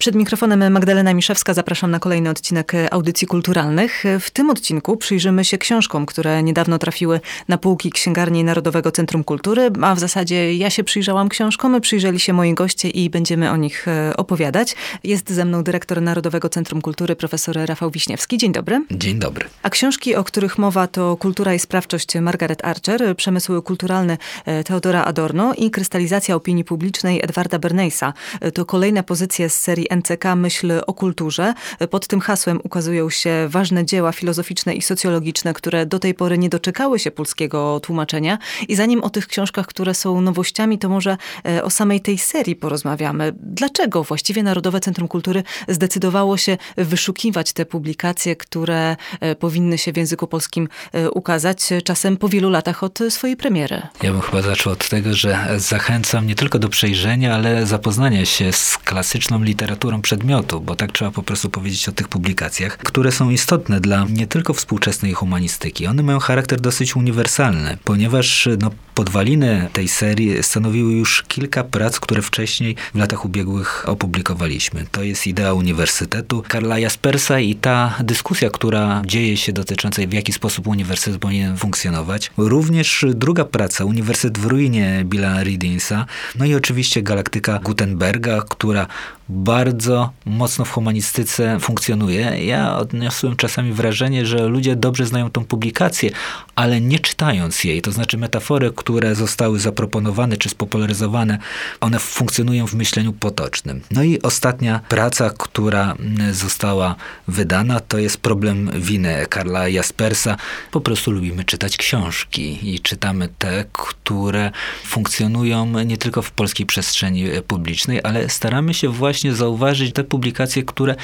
Przed mikrofonem Magdalena Miszewska zapraszam na kolejny odcinek Audycji Kulturalnych. W tym odcinku przyjrzymy się książkom, które niedawno trafiły na półki Księgarni Narodowego Centrum Kultury, a w zasadzie ja się przyjrzałam książkom, przyjrzeli się moi goście i będziemy o nich e, opowiadać. Jest ze mną dyrektor Narodowego Centrum Kultury, profesor Rafał Wiśniewski. Dzień dobry. Dzień dobry. A książki, o których mowa to Kultura i sprawczość Margaret Archer, Przemysł kulturalny e, Teodora Adorno i Krystalizacja opinii publicznej Edwarda Bernaysa. E, to kolejne pozycje z serii NCK Myśl o kulturze. Pod tym hasłem ukazują się ważne dzieła filozoficzne i socjologiczne, które do tej pory nie doczekały się polskiego tłumaczenia. I zanim o tych książkach, które są nowościami, to może e, o samej tej serii porozmawiamy. Dlaczego właściwie Narodowe Centrum Kultury zdecydowało się wyszukiwać te publikacje, które e, powinny się w języku polskim e, ukazać, czasem po wielu latach od swojej premiery? Ja bym chyba zaczął od tego, że zachęcam nie tylko do przejrzenia, ale zapoznania się z klasyczną literaturą literaturą przedmiotu, bo tak trzeba po prostu powiedzieć o tych publikacjach, które są istotne dla nie tylko współczesnej humanistyki. One mają charakter dosyć uniwersalny, ponieważ no, podwaliny tej serii stanowiły już kilka prac, które wcześniej w latach ubiegłych opublikowaliśmy. To jest idea uniwersytetu Karla Jaspersa i ta dyskusja, która dzieje się dotyczącej w jaki sposób uniwersytet powinien funkcjonować. Również druga praca, Uniwersytet w ruinie Billa Readinsa, no i oczywiście Galaktyka Gutenberga, która bardzo mocno w humanistyce funkcjonuje. Ja odniosłem czasami wrażenie, że ludzie dobrze znają tą publikację, ale nie czytając jej, to znaczy metafory, które zostały zaproponowane czy spopularyzowane, one funkcjonują w myśleniu potocznym. No i ostatnia praca, która została wydana, to jest Problem winy Karla Jaspersa. Po prostu lubimy czytać książki i czytamy te, które funkcjonują nie tylko w polskiej przestrzeni publicznej, ale staramy się właśnie zauważyć te publikacje, które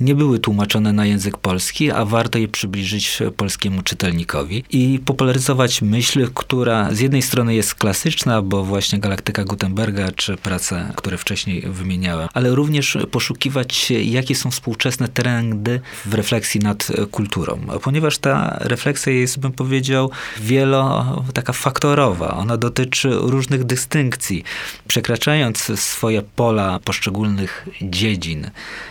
nie były tłumaczone na język polski, a warto je przybliżyć polskiemu czytelnikowi i popularyzować myśl, która z jednej strony jest klasyczna, bo właśnie Galaktyka Gutenberga, czy prace, które wcześniej wymieniałem, ale również poszukiwać, jakie są współczesne trendy w refleksji nad kulturą. Ponieważ ta refleksja jest, bym powiedział, wielo, taka faktorowa. Ona dotyczy różnych dystynkcji. Przekraczając swoje pola poszczególnych dziedzin,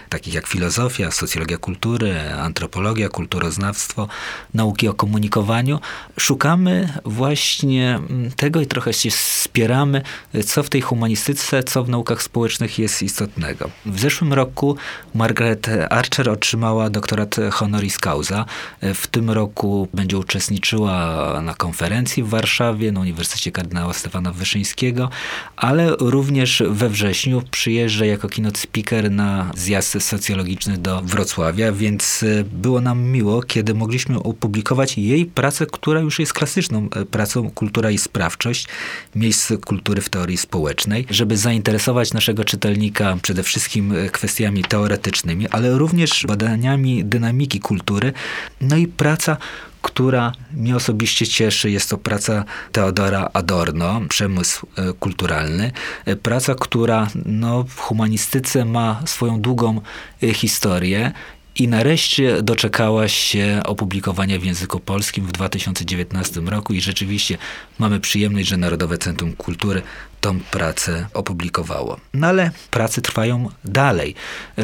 takich jak filozofia, socjologia kultury, antropologia, kulturoznawstwo, nauki o komunikowaniu, szukamy właśnie tego i trochę się spieramy, co w tej humanistyce, co w naukach społecznych jest istotnego. W zeszłym roku Margaret Archer otrzymała doktorat honoris causa. W tym roku będzie uczestniczyła na konferencji w Warszawie, na Uniwersytecie Kardynała Stefana Wyszyńskiego, ale również we wrześniu przyjeżdża jako keynote speaker na zjazd socjologiczny do Wrocławia, więc e, było nam miło, kiedy mogliśmy opublikować jej pracę, która już jest klasyczną e, pracą Kultura i Sprawczość, miejsce kultury w teorii społecznej, żeby zainteresować naszego czytelnika przede wszystkim e, kwestiami teoretycznymi, ale również badaniami dynamiki kultury, no i praca która mnie osobiście cieszy. Jest to praca Teodora Adorno, Przemysł e, kulturalny. E, praca, która no, w humanistyce ma swoją długą historię i nareszcie doczekała się opublikowania w języku polskim w 2019 roku i rzeczywiście mamy przyjemność, że Narodowe Centrum Kultury tą pracę opublikowało. No ale prace trwają dalej.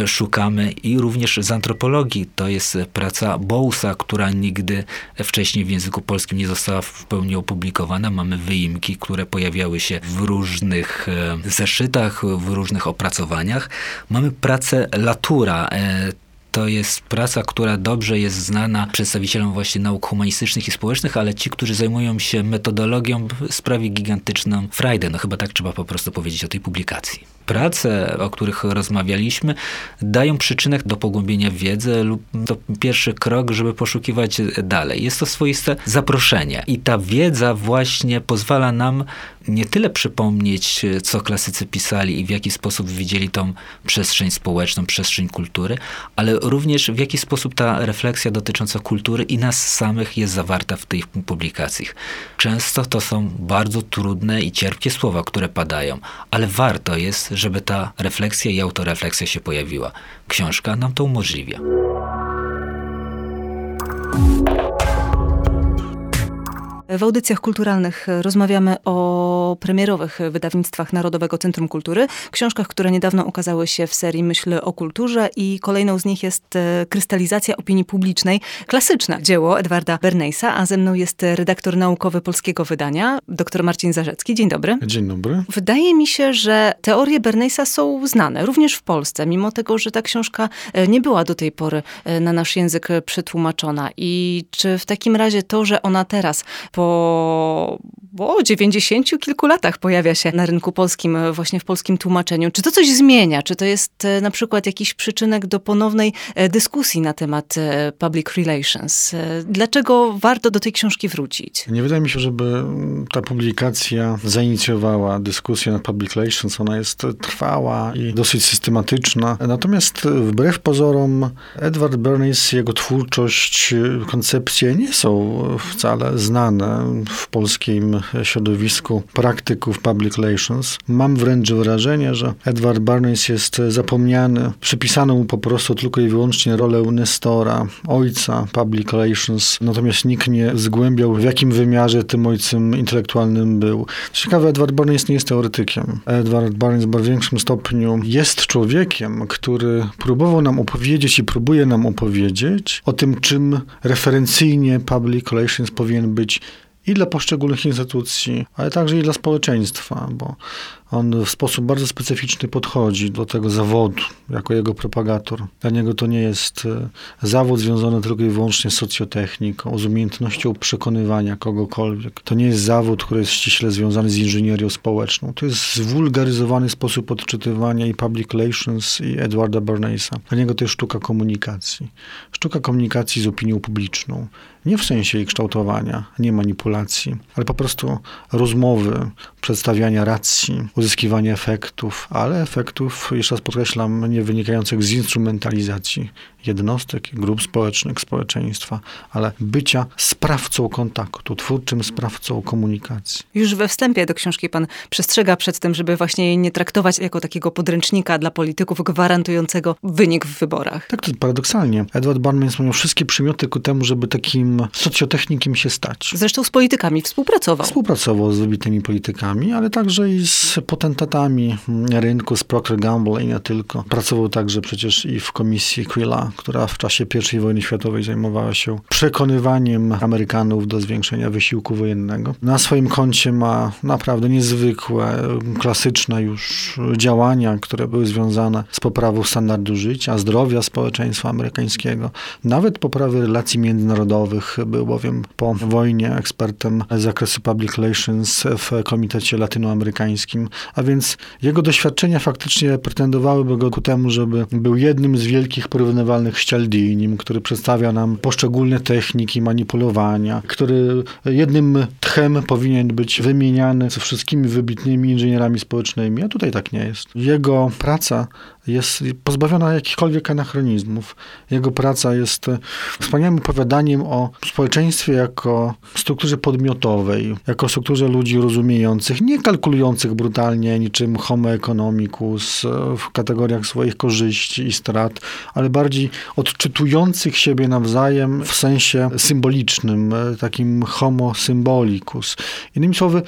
Szukamy i również z antropologii. To jest praca Bousa, która nigdy wcześniej w języku polskim nie została w pełni opublikowana. Mamy wyimki, które pojawiały się w różnych e, zeszytach, w różnych opracowaniach. Mamy pracę Latura e, to jest praca, która dobrze jest znana przedstawicielom właśnie nauk humanistycznych i społecznych, ale ci, którzy zajmują się metodologią, sprawi gigantyczną frajdę. No chyba tak trzeba po prostu powiedzieć o tej publikacji prace, o których rozmawialiśmy, dają przyczynek do pogłębienia wiedzy lub to pierwszy krok, żeby poszukiwać dalej. Jest to swoiste zaproszenie i ta wiedza właśnie pozwala nam nie tyle przypomnieć, co klasycy pisali i w jaki sposób widzieli tą przestrzeń społeczną, przestrzeń kultury, ale również w jaki sposób ta refleksja dotycząca kultury i nas samych jest zawarta w tych publikacjach. Często to są bardzo trudne i cierpkie słowa, które padają, ale warto jest, żeby ta refleksja i autorefleksja się pojawiła. Książka nam to umożliwia. W audycjach kulturalnych rozmawiamy o premierowych wydawnictwach Narodowego Centrum Kultury, książkach, które niedawno ukazały się w serii Myśl o kulturze i kolejną z nich jest e, Krystalizacja opinii publicznej, klasyczne dzieło Edwarda Bernaysa, a ze mną jest redaktor naukowy polskiego wydania, dr Marcin Zarzecki. Dzień dobry. Dzień dobry. Wydaje mi się, że teorie Bernaysa są znane, również w Polsce, mimo tego, że ta książka e, nie była do tej pory e, na nasz język przetłumaczona. I czy w takim razie to, że ona teraz po o 90 kilku latach pojawia się na rynku polskim, właśnie w polskim tłumaczeniu. Czy to coś zmienia? Czy to jest e, na przykład jakiś przyczynek do ponownej e, dyskusji na temat e, public relations? Dlaczego warto do tej książki wrócić? Nie wydaje mi się, żeby ta publikacja zainicjowała dyskusję na public relations. Ona jest trwała i dosyć systematyczna. Natomiast wbrew pozorom Edward Bernays, jego twórczość, koncepcje nie są wcale znane w polskim środowisku praktyków public relations. Mam wręcz wrażenie, że Edward Barnes jest zapomniany. Przypisano mu po prostu tylko i wyłącznie rolę Nestora, ojca public relations, natomiast nikt nie zgłębiał, w jakim wymiarze tym ojcem intelektualnym był. Ciekawe, Edward Barnes nie jest teoretykiem. Edward Barnes w większym stopniu jest człowiekiem, który próbował nam opowiedzieć i próbuje nam opowiedzieć o tym, czym referencyjnie public relations powinien być i dla poszczególnych instytucji, ale także i dla społeczeństwa, bo on w sposób bardzo specyficzny podchodzi do tego zawodu, jako jego propagator. Dla niego to nie jest e, zawód związany tylko i wyłącznie z socjotechniką, z umiejętnością przekonywania kogokolwiek. To nie jest zawód, który jest ściśle związany z inżynierią społeczną. To jest zwulgaryzowany sposób odczytywania i public relations i Edwarda Bernaysa. Dla niego to jest sztuka komunikacji. Sztuka komunikacji z opinią publiczną. Nie w sensie jej kształtowania, nie manipulacji, ale po prostu rozmowy, przedstawiania racji, uzyskiwania efektów, ale efektów, jeszcze raz podkreślam, nie wynikających z instrumentalizacji jednostek, grup społecznych, społeczeństwa, ale bycia sprawcą kontaktu, twórczym sprawcą komunikacji. Już we wstępie do książki pan przestrzega przed tym, żeby właśnie jej nie traktować jako takiego podręcznika dla polityków gwarantującego wynik w wyborach. Tak, to paradoksalnie. Edward Barnes miał wszystkie przymioty ku temu, żeby takim socjotechnikiem się stać. Zresztą z politykami współpracował. Współpracował z wybitnymi politykami, ale także i z potentatami rynku, z Procter Gamble i nie tylko. Pracował także przecież i w komisji Quilla która w czasie I wojny światowej zajmowała się przekonywaniem Amerykanów do zwiększenia wysiłku wojennego. Na swoim koncie ma naprawdę niezwykłe, klasyczne już działania, które były związane z poprawą standardu życia, zdrowia społeczeństwa amerykańskiego, nawet poprawy relacji międzynarodowych. Był bowiem po wojnie ekspertem z zakresu public relations w Komitecie Latynoamerykańskim, a więc jego doświadczenia faktycznie pretendowałyby go ku temu, żeby był jednym z wielkich porównywalnych specjalnych który przedstawia nam poszczególne techniki manipulowania, który jednym tchem powinien być wymieniany ze wszystkimi wybitnymi inżynierami społecznymi, a tutaj tak nie jest. Jego praca jest pozbawiona jakichkolwiek anachronizmów. Jego praca jest wspaniałym opowiadaniem o społeczeństwie jako strukturze podmiotowej, jako strukturze ludzi rozumiejących, nie kalkulujących brutalnie niczym homo economicus w kategoriach swoich korzyści i strat, ale bardziej odczytujących siebie nawzajem w sensie symbolicznym, takim homo symbolicus. Innymi słowy,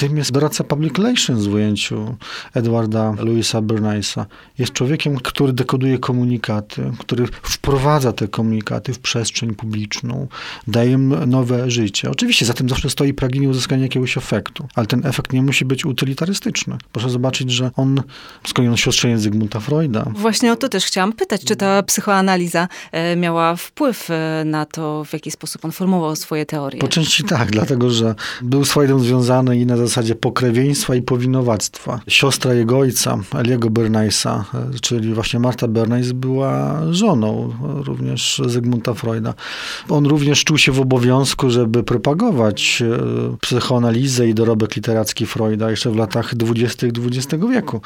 tym jest doradca public relations w ujęciu Edwarda Louisa Bernaysa. Jest człowiekiem, który dekoduje komunikaty, który wprowadza te komunikaty w przestrzeń publiczną, daje im nowe życie. Oczywiście za tym zawsze stoi pragnienie uzyskania jakiegoś efektu, ale ten efekt nie musi być utylitarystyczny. Proszę zobaczyć, że on, skąd on siostrzeniec Zygmunta Freuda. Właśnie o to też chciałam pytać, czy ta psychoanaliza e, miała wpływ e, na to, w jaki sposób on formułował swoje teorie? Po części tak, dlatego że był z Freudem związany i na zasadzie pokrewieństwa i powinowactwa. Siostra jego ojca, Eliego Bernaysa, czyli właśnie Marta Bernays, była żoną również Zygmunta Freuda. On również czuł się w obowiązku, żeby propagować e, psychoanalizę i dorobek literacki Freuda jeszcze w latach dwudziestych XX wieku.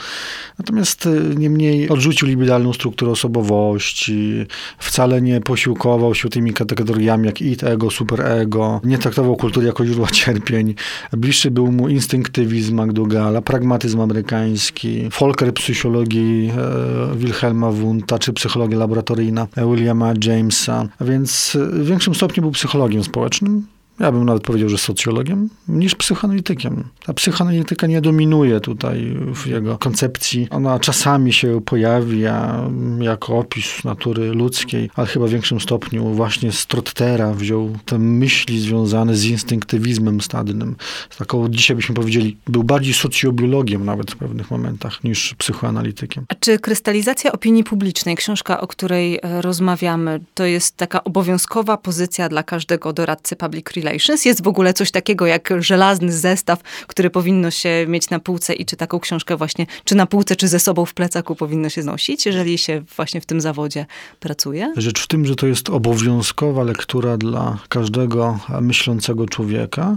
Natomiast e, niemniej odrzucił liberalną strukturę osobowości, wcale nie posiłkował się tymi kategoriami jak id, ego, superego, nie traktował kultury jako źródła cierpień. Bliższy był mu instynktywizm McDougalla, pragmatyzm amerykański, Folker psychologii e, Wilhelma Wundta, czy psychologia laboratoryjna Williama Jamesa. A więc w większym stopniu był psychologiem społecznym, ja bym nawet powiedział, że socjologiem, niż psychoanalitykiem. Ta psychoanalityka nie dominuje tutaj w jego koncepcji. Ona czasami się pojawia jako opis natury ludzkiej, ale chyba w większym stopniu właśnie z Trottera wziął te myśli związane z instynktywizmem stadnym. Taką, dzisiaj byśmy powiedzieli, był bardziej socjobiologiem nawet w pewnych momentach niż psychoanalitykiem. A czy krystalizacja opinii publicznej, książka, o której e, rozmawiamy, to jest taka obowiązkowa pozycja dla każdego doradcy public relations? Jest w ogóle coś takiego jak żelazny zestaw, który powinno się mieć na półce i czy taką książkę właśnie, czy na półce, czy ze sobą w plecaku powinno się znosić, jeżeli się właśnie w tym zawodzie pracuje? Rzecz w tym, że to jest obowiązkowa lektura dla każdego myślącego człowieka,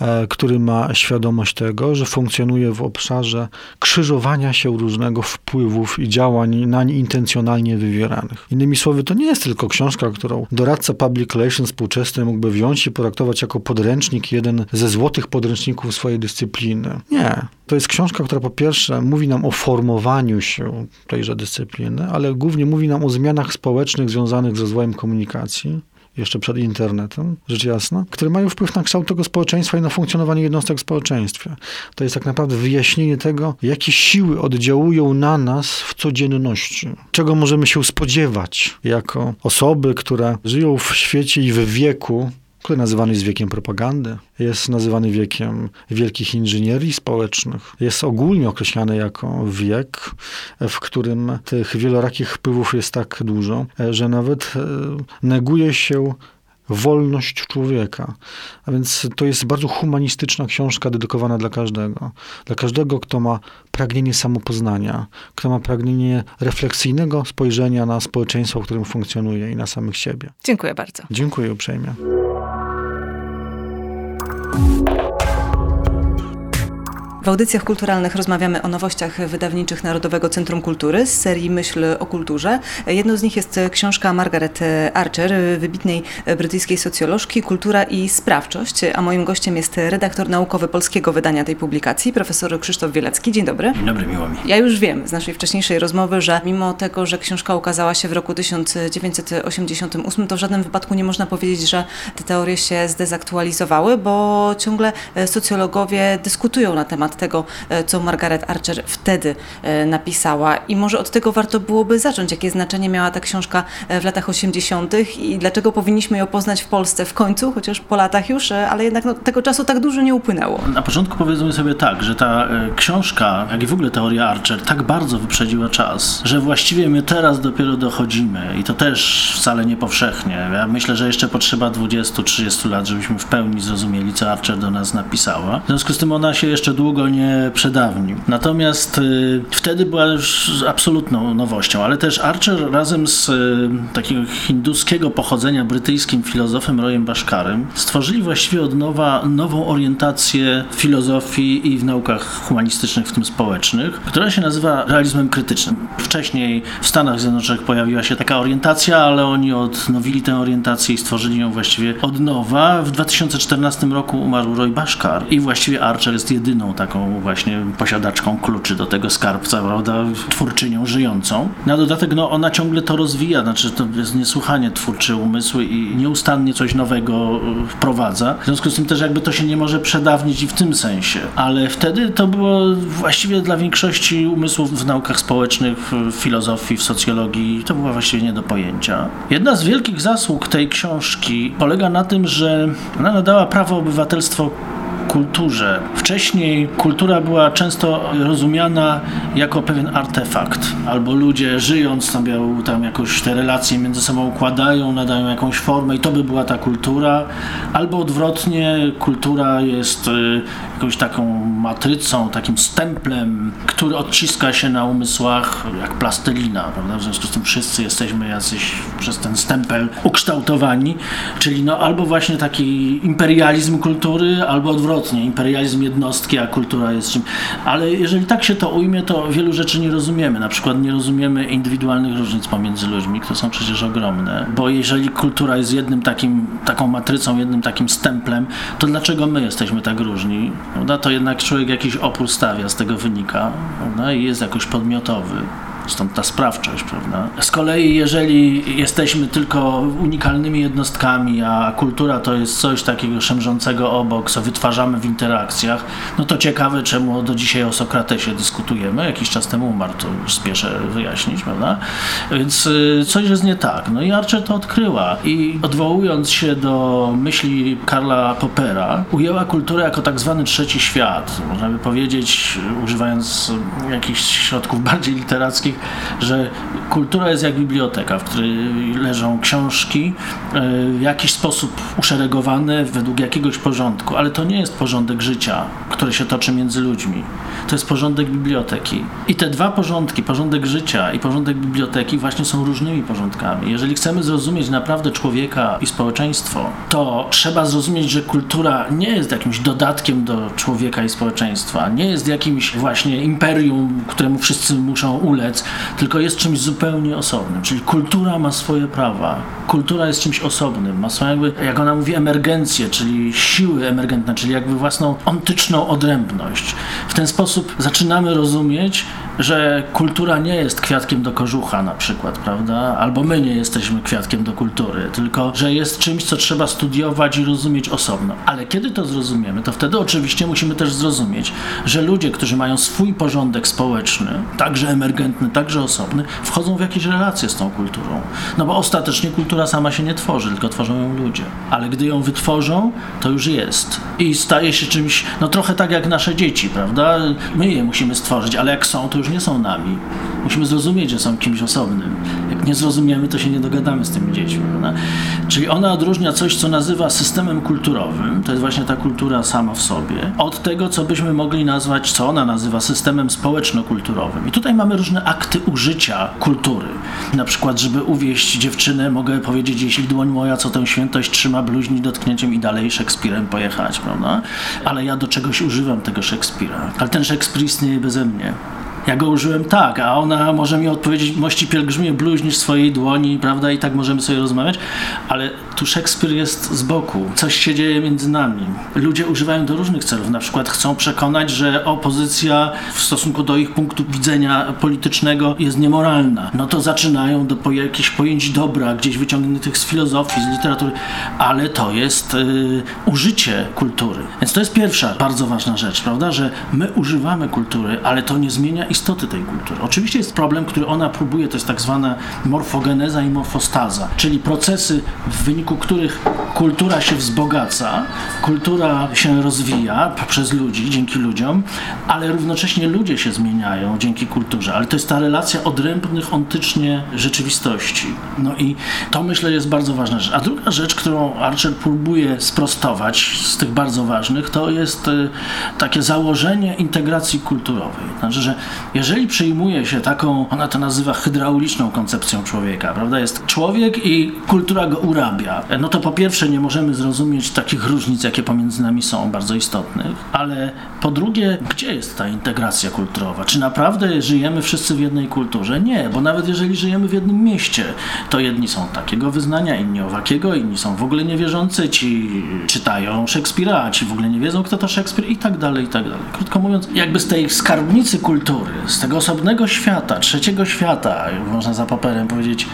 e, który ma świadomość tego, że funkcjonuje w obszarze krzyżowania się różnego wpływów i działań nań intencjonalnie wywieranych. Innymi słowy, to nie jest tylko książka, którą doradca public relations współczesny mógłby wziąć i potraktować jako podręcznik, jeden ze złotych podręczników swojej dyscypliny. Nie. To jest książka, która po pierwsze mówi nam o formowaniu się tejże dyscypliny, ale głównie mówi nam o zmianach społecznych związanych z rozwojem komunikacji jeszcze przed internetem, rzecz jasna, które mają wpływ na kształt tego społeczeństwa i na funkcjonowanie jednostek w społeczeństwie. To jest tak naprawdę wyjaśnienie tego, jakie siły oddziałują na nas w codzienności. Czego możemy się spodziewać jako osoby, które żyją w świecie i w wieku, który nazywany jest wiekiem propagandy, jest nazywany wiekiem wielkich inżynierii społecznych, jest ogólnie określany jako wiek, w którym tych wielorakich wpływów jest tak dużo, że nawet e, neguje się wolność człowieka. A więc to jest bardzo humanistyczna książka dedykowana dla każdego. Dla każdego, kto ma pragnienie samopoznania, kto ma pragnienie refleksyjnego spojrzenia na społeczeństwo, w którym funkcjonuje i na samych siebie. Dziękuję bardzo. Dziękuję uprzejmie. W audycjach kulturalnych rozmawiamy o nowościach wydawniczych Narodowego Centrum Kultury z serii Myśl o kulturze. Jedną z nich jest książka Margaret Archer, wybitnej brytyjskiej socjolożki Kultura i sprawczość, a moim gościem jest redaktor naukowy polskiego wydania tej publikacji, profesor Krzysztof Wielecki. Dzień dobry. Dzień dobry, miło mi. Ja już wiem z naszej wcześniejszej rozmowy, że mimo tego, że książka ukazała się w roku 1988, to w żadnym wypadku nie można powiedzieć, że te teorie się zdezaktualizowały, bo ciągle socjologowie dyskutują na temat temat tego, e, co Margaret Archer wtedy e, napisała. I może od tego warto byłoby zacząć, jakie znaczenie miała ta książka e, w latach 80. i dlaczego powinniśmy ją poznać w Polsce w końcu, chociaż po latach już, ale jednak no, tego czasu tak dużo nie upłynęło. Na początku powiedzmy sobie tak, że ta książka, jak i w ogóle teoria Archer, tak bardzo wyprzedziła czas, że właściwie my teraz dopiero dochodzimy i to też wcale nie powszechnie. Ja myślę, że jeszcze potrzeba 20-30 lat, żebyśmy w pełni zrozumieli, co Archer do nas napisała. W związku z tym ona się jeszcze długo go nie przedawnił. Natomiast y, wtedy była już absolutną nowością, ale też Archer razem z y, takiego hinduskiego pochodzenia brytyjskim filozofem Royem Bashkarem stworzyli właściwie od nowa nową orientację w filozofii i w naukach humanistycznych, w tym społecznych, która się nazywa realizmem krytycznym. Wcześniej w Stanach Zjednoczonych pojawiła się taka orientacja, ale oni odnowili tę orientację i stworzyli ją właściwie od nowa. W 2014 roku umarł Roy Bashkar i właściwie Archer jest jedyną taką taką właśnie posiadaczką kluczy do tego skarbca, prawda, twórczynią żyjącą. Na dodatek, no, ona ciągle to rozwija, znaczy to jest niesłychanie twórczy umysł i nieustannie coś nowego e, wprowadza. W związku z tym też jakby to się nie może przedawnić i w tym sensie. Ale wtedy to było właściwie dla większości umysłów w naukach społecznych, w filozofii, w socjologii, to było właściwie nie do pojęcia. Jedna z wielkich zasług tej książki polega na tym, że ona nadała prawo obywatelstwo kulturze. Wcześniej kultura była często rozumiana jako pewien artefakt, albo ludzie żyjąc sobie tam jakoś te relacje między sobą układają, nadają jakąś formę i to by była ta kultura, albo odwrotnie, kultura jest y, jakąś taką matrycą, takim stemplem, który odciska się na umysłach jak plastelina, prawda? W związku z tym wszyscy jesteśmy jacyś przez ten stempel ukształtowani, czyli no albo właśnie taki imperializm kultury, albo odwrotnie, imperializm jednostki, a kultura jest czym. Ale jeżeli tak się to ujmie, to wielu rzeczy nie rozumiemy. Na przykład nie rozumiemy indywidualnych różnic pomiędzy ludźmi, które są przecież ogromne, bo jeżeli kultura jest jednym takim, taką matrycą, jednym takim stemplem, to dlaczego my jesteśmy tak różni? Prawda? To jednak człowiek jakiś opór stawia, z tego wynika prawda? i jest jakoś podmiotowy. Stąd ta sprawczość, prawda? Z kolei, jeżeli jesteśmy tylko unikalnymi jednostkami, a kultura to jest coś takiego szemrzącego obok, co wytwarzamy w interakcjach, no to ciekawe, czemu do dzisiaj o Sokratesie dyskutujemy. Jakiś czas temu umarł, to już spieszę wyjaśnić, prawda? Więc y, coś jest nie tak. No i Archer to odkryła i odwołując się do myśli Karla Poppera, ujęła kulturę jako tak zwany trzeci świat. Można by powiedzieć, używając jakichś środków bardziej literackich, że kultura jest jak biblioteka, w której leżą książki e, w jakiś sposób uszeregowane według jakiegoś porządku, ale to nie jest porządek życia, który się toczy między ludźmi. To jest porządek biblioteki. I te dwa porządki, porządek życia i porządek biblioteki właśnie są różnymi porządkami. Jeżeli chcemy zrozumieć naprawdę człowieka i społeczeństwo, to trzeba zrozumieć, że kultura nie jest jakimś dodatkiem do człowieka i społeczeństwa, nie jest jakimś właśnie imperium, któremu wszyscy muszą ulec, tylko jest czymś zupełnie osobnym. Czyli kultura ma swoje prawa. Kultura jest czymś osobnym, ma swoją jakby, jak ona mówi, emergencję, czyli siły emergentne, czyli jakby własną ontyczną odrębność. W ten sposób zaczynamy rozumieć, że kultura nie jest kwiatkiem do kożucha na przykład, prawda? Albo my nie jesteśmy kwiatkiem do kultury, tylko że jest czymś, co trzeba studiować i rozumieć osobno. Ale kiedy to zrozumiemy, to wtedy oczywiście musimy też zrozumieć, że ludzie, którzy mają swój porządek społeczny, także emergentny, także osobny, wchodzą w jakieś relacje z tą kulturą. No bo ostatecznie kultura sama się nie tworzy, tylko tworzą ją ludzie. Ale gdy ją wytworzą, to już jest. I staje się czymś, no trochę tak jak nasze dzieci, prawda? My je musimy stworzyć, ale jak są, to już nie są nami. Musimy zrozumieć, że są kimś osobnym. Nie zrozumiemy, to się nie dogadamy z tymi dziećmi. Czyli ona odróżnia coś, co nazywa systemem kulturowym, to jest właśnie ta kultura sama w sobie, od tego, co byśmy mogli nazwać, co ona nazywa systemem społeczno-kulturowym. I tutaj mamy różne akty użycia kultury. Na przykład, żeby uwieść dziewczynę, mogę powiedzieć, jeśli dłoń moja, co tę świętość trzyma, bluźni dotknięciem i dalej Szekspirem pojechać, prawda? Ale ja do czegoś używam tego Szekspira. Ale ten Szekspir istnieje beze mnie. Ja go użyłem tak, a ona może mi odpowiedzieć, mości pielgrzymie, bluźnisz swojej dłoni, prawda, i tak możemy sobie rozmawiać, ale tu Szekspir jest z boku, coś się dzieje między nami. Ludzie używają do różnych celów, na przykład chcą przekonać, że opozycja w stosunku do ich punktu widzenia politycznego jest niemoralna. No to zaczynają do po jakichś pojęć dobra, gdzieś wyciągniętych z filozofii, z literatury, ale to jest y, użycie kultury. Więc to jest pierwsza bardzo ważna rzecz, prawda, że my używamy kultury, ale to nie zmienia istoty tej kultury. Oczywiście jest problem, który ona próbuje, to jest tak zwana morfogeneza i morfostaza, czyli procesy, w wyniku których kultura się wzbogaca, kultura się rozwija przez ludzi, dzięki ludziom, ale równocześnie ludzie się zmieniają dzięki kulturze. Ale to jest ta relacja odrębnych ontycznie rzeczywistości. No i to myślę jest bardzo ważna rzecz. A druga rzecz, którą Archer próbuje sprostować z tych bardzo ważnych, to jest y, takie założenie integracji kulturowej. Znaczy, że jeżeli przyjmuje się taką, ona to nazywa hydrauliczną koncepcją człowieka, prawda? Jest człowiek i kultura go urabia. No to po pierwsze nie możemy zrozumieć takich różnic, jakie pomiędzy nami są, bardzo istotnych, ale po drugie, gdzie jest ta integracja kulturowa? Czy naprawdę żyjemy wszyscy w jednej kulturze? Nie, bo nawet jeżeli żyjemy w jednym mieście, to jedni są takiego wyznania, inni owakiego, inni są w ogóle niewierzący, ci czytają Szekspira, ci w ogóle nie wiedzą, kto to Szekspir i tak dalej, i tak dalej. Krótko mówiąc, jakby z tej skarbnicy kultury, z tego osobnego świata, trzeciego świata, można za paperem powiedzieć,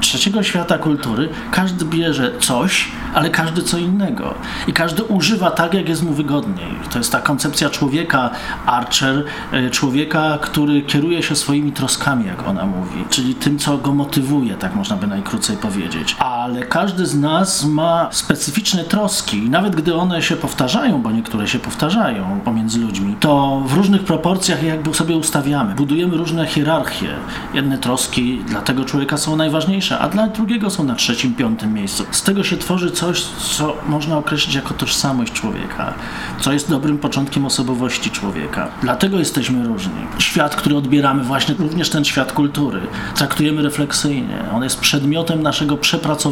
trzeciego świata kultury każdy bierze coś, ale każdy co innego. I każdy używa tak, jak jest mu wygodniej. To jest ta koncepcja człowieka, Archer, e, człowieka, który kieruje się swoimi troskami, jak ona mówi, czyli tym, co go motywuje, tak można by najkrócej powiedzieć. Ale każdy z nas ma specyficzne troski i nawet gdy one się powtarzają, bo niektóre się powtarzają pomiędzy ludźmi, to w różnych proporcjach jakby sobie ustawiamy. Budujemy różne hierarchie. Jedne troski dla tego człowieka są najważniejsze, a dla drugiego są na trzecim, piątym miejscu. Z tego się tworzy coś, co można określić jako tożsamość człowieka, co jest dobrym początkiem osobowości człowieka. Dlatego jesteśmy różni. Świat, który odbieramy, właśnie również ten świat kultury, traktujemy refleksyjnie. On jest przedmiotem naszego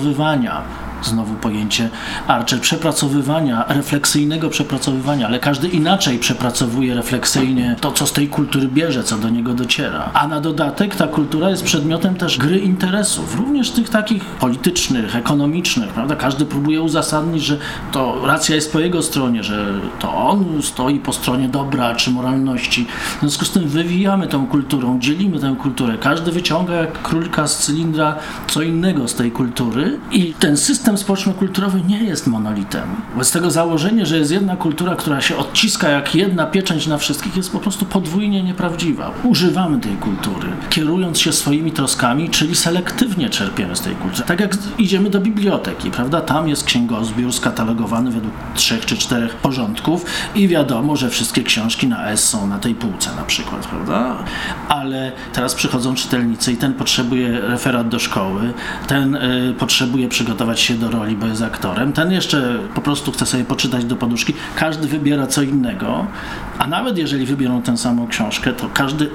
przepracowywania znowu pojęcie Archer, przepracowywania, refleksyjnego przepracowywania, ale każdy inaczej przepracowuje refleksyjnie to, co z tej kultury bierze, co do niego dociera. A na dodatek ta kultura jest przedmiotem też gry interesów, również tych takich politycznych, ekonomicznych, prawda? Każdy próbuje uzasadnić, że to racja jest po jego stronie, że to on stoi po stronie dobra czy moralności. W związku z tym wywijamy tą kulturą, dzielimy tę kulturę. Każdy wyciąga jak królika z cylindra co innego z tej kultury i ten system społeczno-kulturowy nie jest monolitem. Wobec tego założenie, że jest jedna kultura, która się odciska jak jedna pieczęć na wszystkich jest po prostu podwójnie nieprawdziwa. Używamy tej kultury, kierując się swoimi troskami, czyli selektywnie czerpiemy z tej kultury. Tak jak idziemy do biblioteki, prawda? Tam jest księgozbiór skatalogowany według trzech czy czterech porządków i wiadomo, że wszystkie książki na S są na tej półce na przykład, prawda? Ale teraz przychodzą czytelnicy i ten potrzebuje referat do szkoły, ten y, potrzebuje przygotować się do roli, bo jest aktorem, ten jeszcze po prostu chce sobie poczytać do poduszki. Każdy wybiera co innego, a nawet jeżeli wybiorą tę samą książkę, to każdy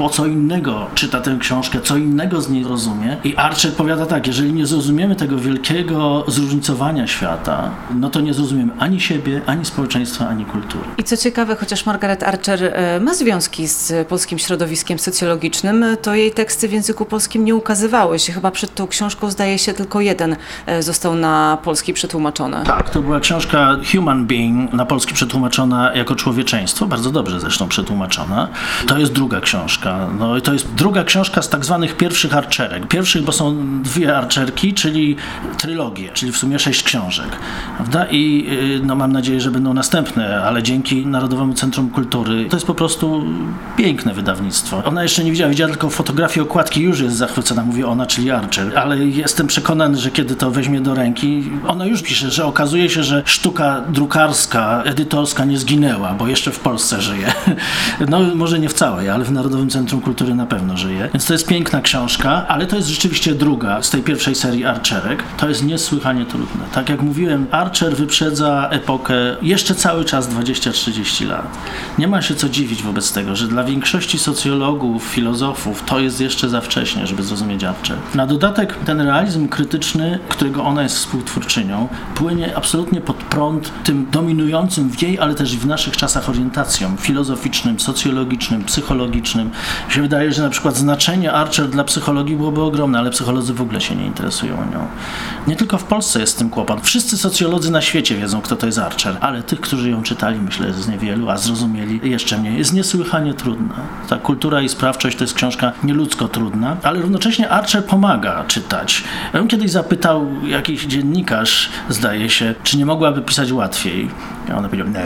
po co innego czyta tę książkę, co innego z niej rozumie. I Archer powiada tak, jeżeli nie zrozumiemy tego wielkiego zróżnicowania świata, no to nie zrozumiemy ani siebie, ani społeczeństwa, ani kultury. I co ciekawe, chociaż Margaret Archer e, ma związki z polskim środowiskiem socjologicznym, to jej teksty w języku polskim nie ukazywały się. Chyba przed tą książką zdaje się tylko jeden e, został na polski przetłumaczony. Tak, to była książka Human Being, na polski przetłumaczona jako człowieczeństwo, bardzo dobrze zresztą przetłumaczona. To jest druga książka No i to jest druga książka z tak zwanych pierwszych arczerek. Pierwszych, bo są dwie arczerki, czyli trylogie, czyli w sumie sześć książek. Prawda? I y, no, mam nadzieję, że będą następne, ale dzięki Narodowemu Centrum Kultury to jest po prostu piękne wydawnictwo. Ona jeszcze nie widziała, widziała tylko fotografię okładki, już jest zachwycona, mówi ona, czyli Archer, ale jestem przekonany, że kiedy to weźmie do ręki, ona już pisze, że okazuje się, że sztuka drukarska, edytorska nie zginęła, bo jeszcze w Polsce żyje. No może nie w całej, ale w Narodowym Centrum Kultury na pewno żyje. Więc to jest piękna książka, ale to jest rzeczywiście druga z tej pierwszej serii Archerek. To jest niesłychanie trudne. Tak jak mówiłem, Archer wyprzedza epokę jeszcze cały czas 20-30 lat. Nie ma się co dziwić wobec tego, że dla większości socjologów, filozofów to jest jeszcze za wcześnie, żeby zrozumieć Archer. Na dodatek ten realizm krytyczny, którego ona jest współtwórczynią, płynie absolutnie pod prąd tym dominującym w jej, ale też w naszych czasach orientacjom filozoficznym, socjologicznym, psychologicznym, się wydaje, że na przykład znaczenie Archer dla psychologii byłoby ogromne, ale psycholodzy w ogóle się nie interesują nią. Nie tylko w Polsce jest z tym kłopot. Wszyscy socjolodzy na świecie wiedzą, kto to jest Archer, ale tych, którzy ją czytali, myślę, jest niewielu, a zrozumieli jeszcze mniej. Jest niesłychanie trudna. Ta kultura i sprawczość to jest książka nieludzko trudna, ale równocześnie Archer pomaga czytać. Ja bym kiedyś zapytał jakiś dziennikarz, zdaje się, czy nie mogłaby pisać łatwiej. Ja ona powiedział, no.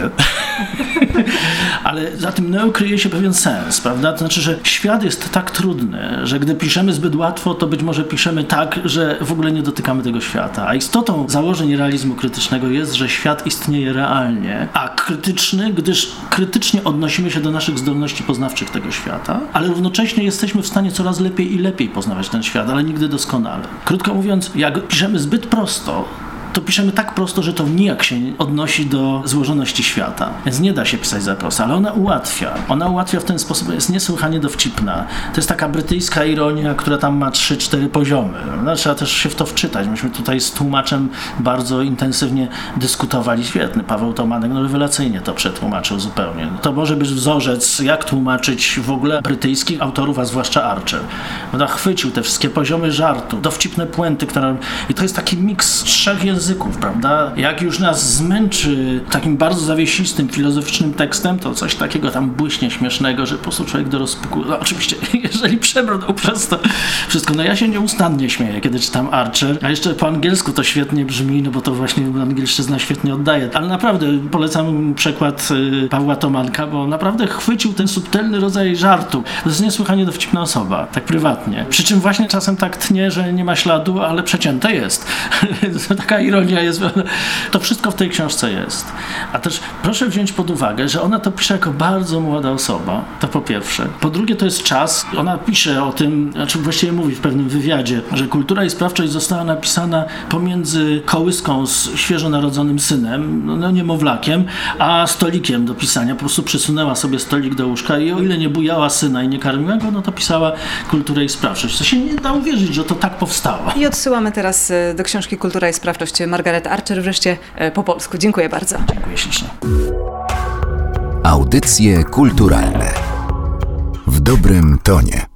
ale za tym no kryje się pewien sens, prawda? To znaczy, że świat jest tak trudny, że gdy piszemy zbyt łatwo, to być może piszemy tak, że w ogóle nie dotykamy tego świata. A istotą założeń realizmu krytycznego jest, że świat istnieje realnie, a krytyczny, gdyż krytycznie odnosimy się do naszych zdolności poznawczych tego świata, ale równocześnie jesteśmy w stanie coraz lepiej i lepiej poznawać ten świat, ale nigdy doskonale. Krótko mówiąc, jak piszemy zbyt prosto, to piszemy tak prosto, że to nijak się odnosi do złożoności świata. Więc nie da się pisać za prosto, ale ona ułatwia. Ona ułatwia w ten sposób, jest niesłychanie dowcipna. To jest taka brytyjska ironia, która tam ma 3-4 poziomy. No, trzeba też się w to wczytać. Myśmy tutaj z tłumaczem bardzo intensywnie dyskutowali. Świetny Paweł Tomanek, no rewelacyjnie to przetłumaczył zupełnie. To może być wzorzec, jak tłumaczyć w ogóle brytyjskich autorów, a zwłaszcza Archer. No, chwycił te wszystkie poziomy żartu, dowcipne puenty, które... I to jest taki miks trzech języków języków, prawda? Jak już nas zmęczy takim bardzo zawiesistym, filozoficznym tekstem, to coś takiego tam błyśnie śmiesznego, że po prostu człowiek do rozpuku. No oczywiście, jeżeli przebrnął przez to wszystko. No ja się nieustannie śmieję, kiedy czytam Archer, a jeszcze po angielsku to świetnie brzmi, no bo to właśnie angielszczyzna świetnie oddaje. Ale naprawdę polecam przekład y, Pawła Tomanka, bo naprawdę chwycił ten subtelny rodzaj żartu. To jest niesłychanie dowcipna osoba, tak prywatnie. Przy czym właśnie czasem tak tnie, że nie ma śladu, ale przecięte jest. Taka ironia jest. To wszystko w tej książce jest. A też proszę wziąć pod uwagę, że ona to pisze jako bardzo młoda osoba, to po pierwsze. Po drugie to jest czas, ona pisze o tym, znaczy właściwie mówi w pewnym wywiadzie, że kultura i sprawczość została napisana pomiędzy kołyską z świeżo narodzonym synem, no, no niemowlakiem, a stolikiem do pisania. Po prostu przysunęła sobie stolik do łóżka i o ile nie bujała syna i nie karmiła go, no to pisała kulturę i sprawczość. To się nie da uwierzyć, że to tak powstało. I odsyłamy teraz e, do książki Kultura i sprawczość Margaret Archer wreszcie po polsku. Dziękuję bardzo. Dziękuję ślicznie. Audycje kulturalne w dobrym tonie.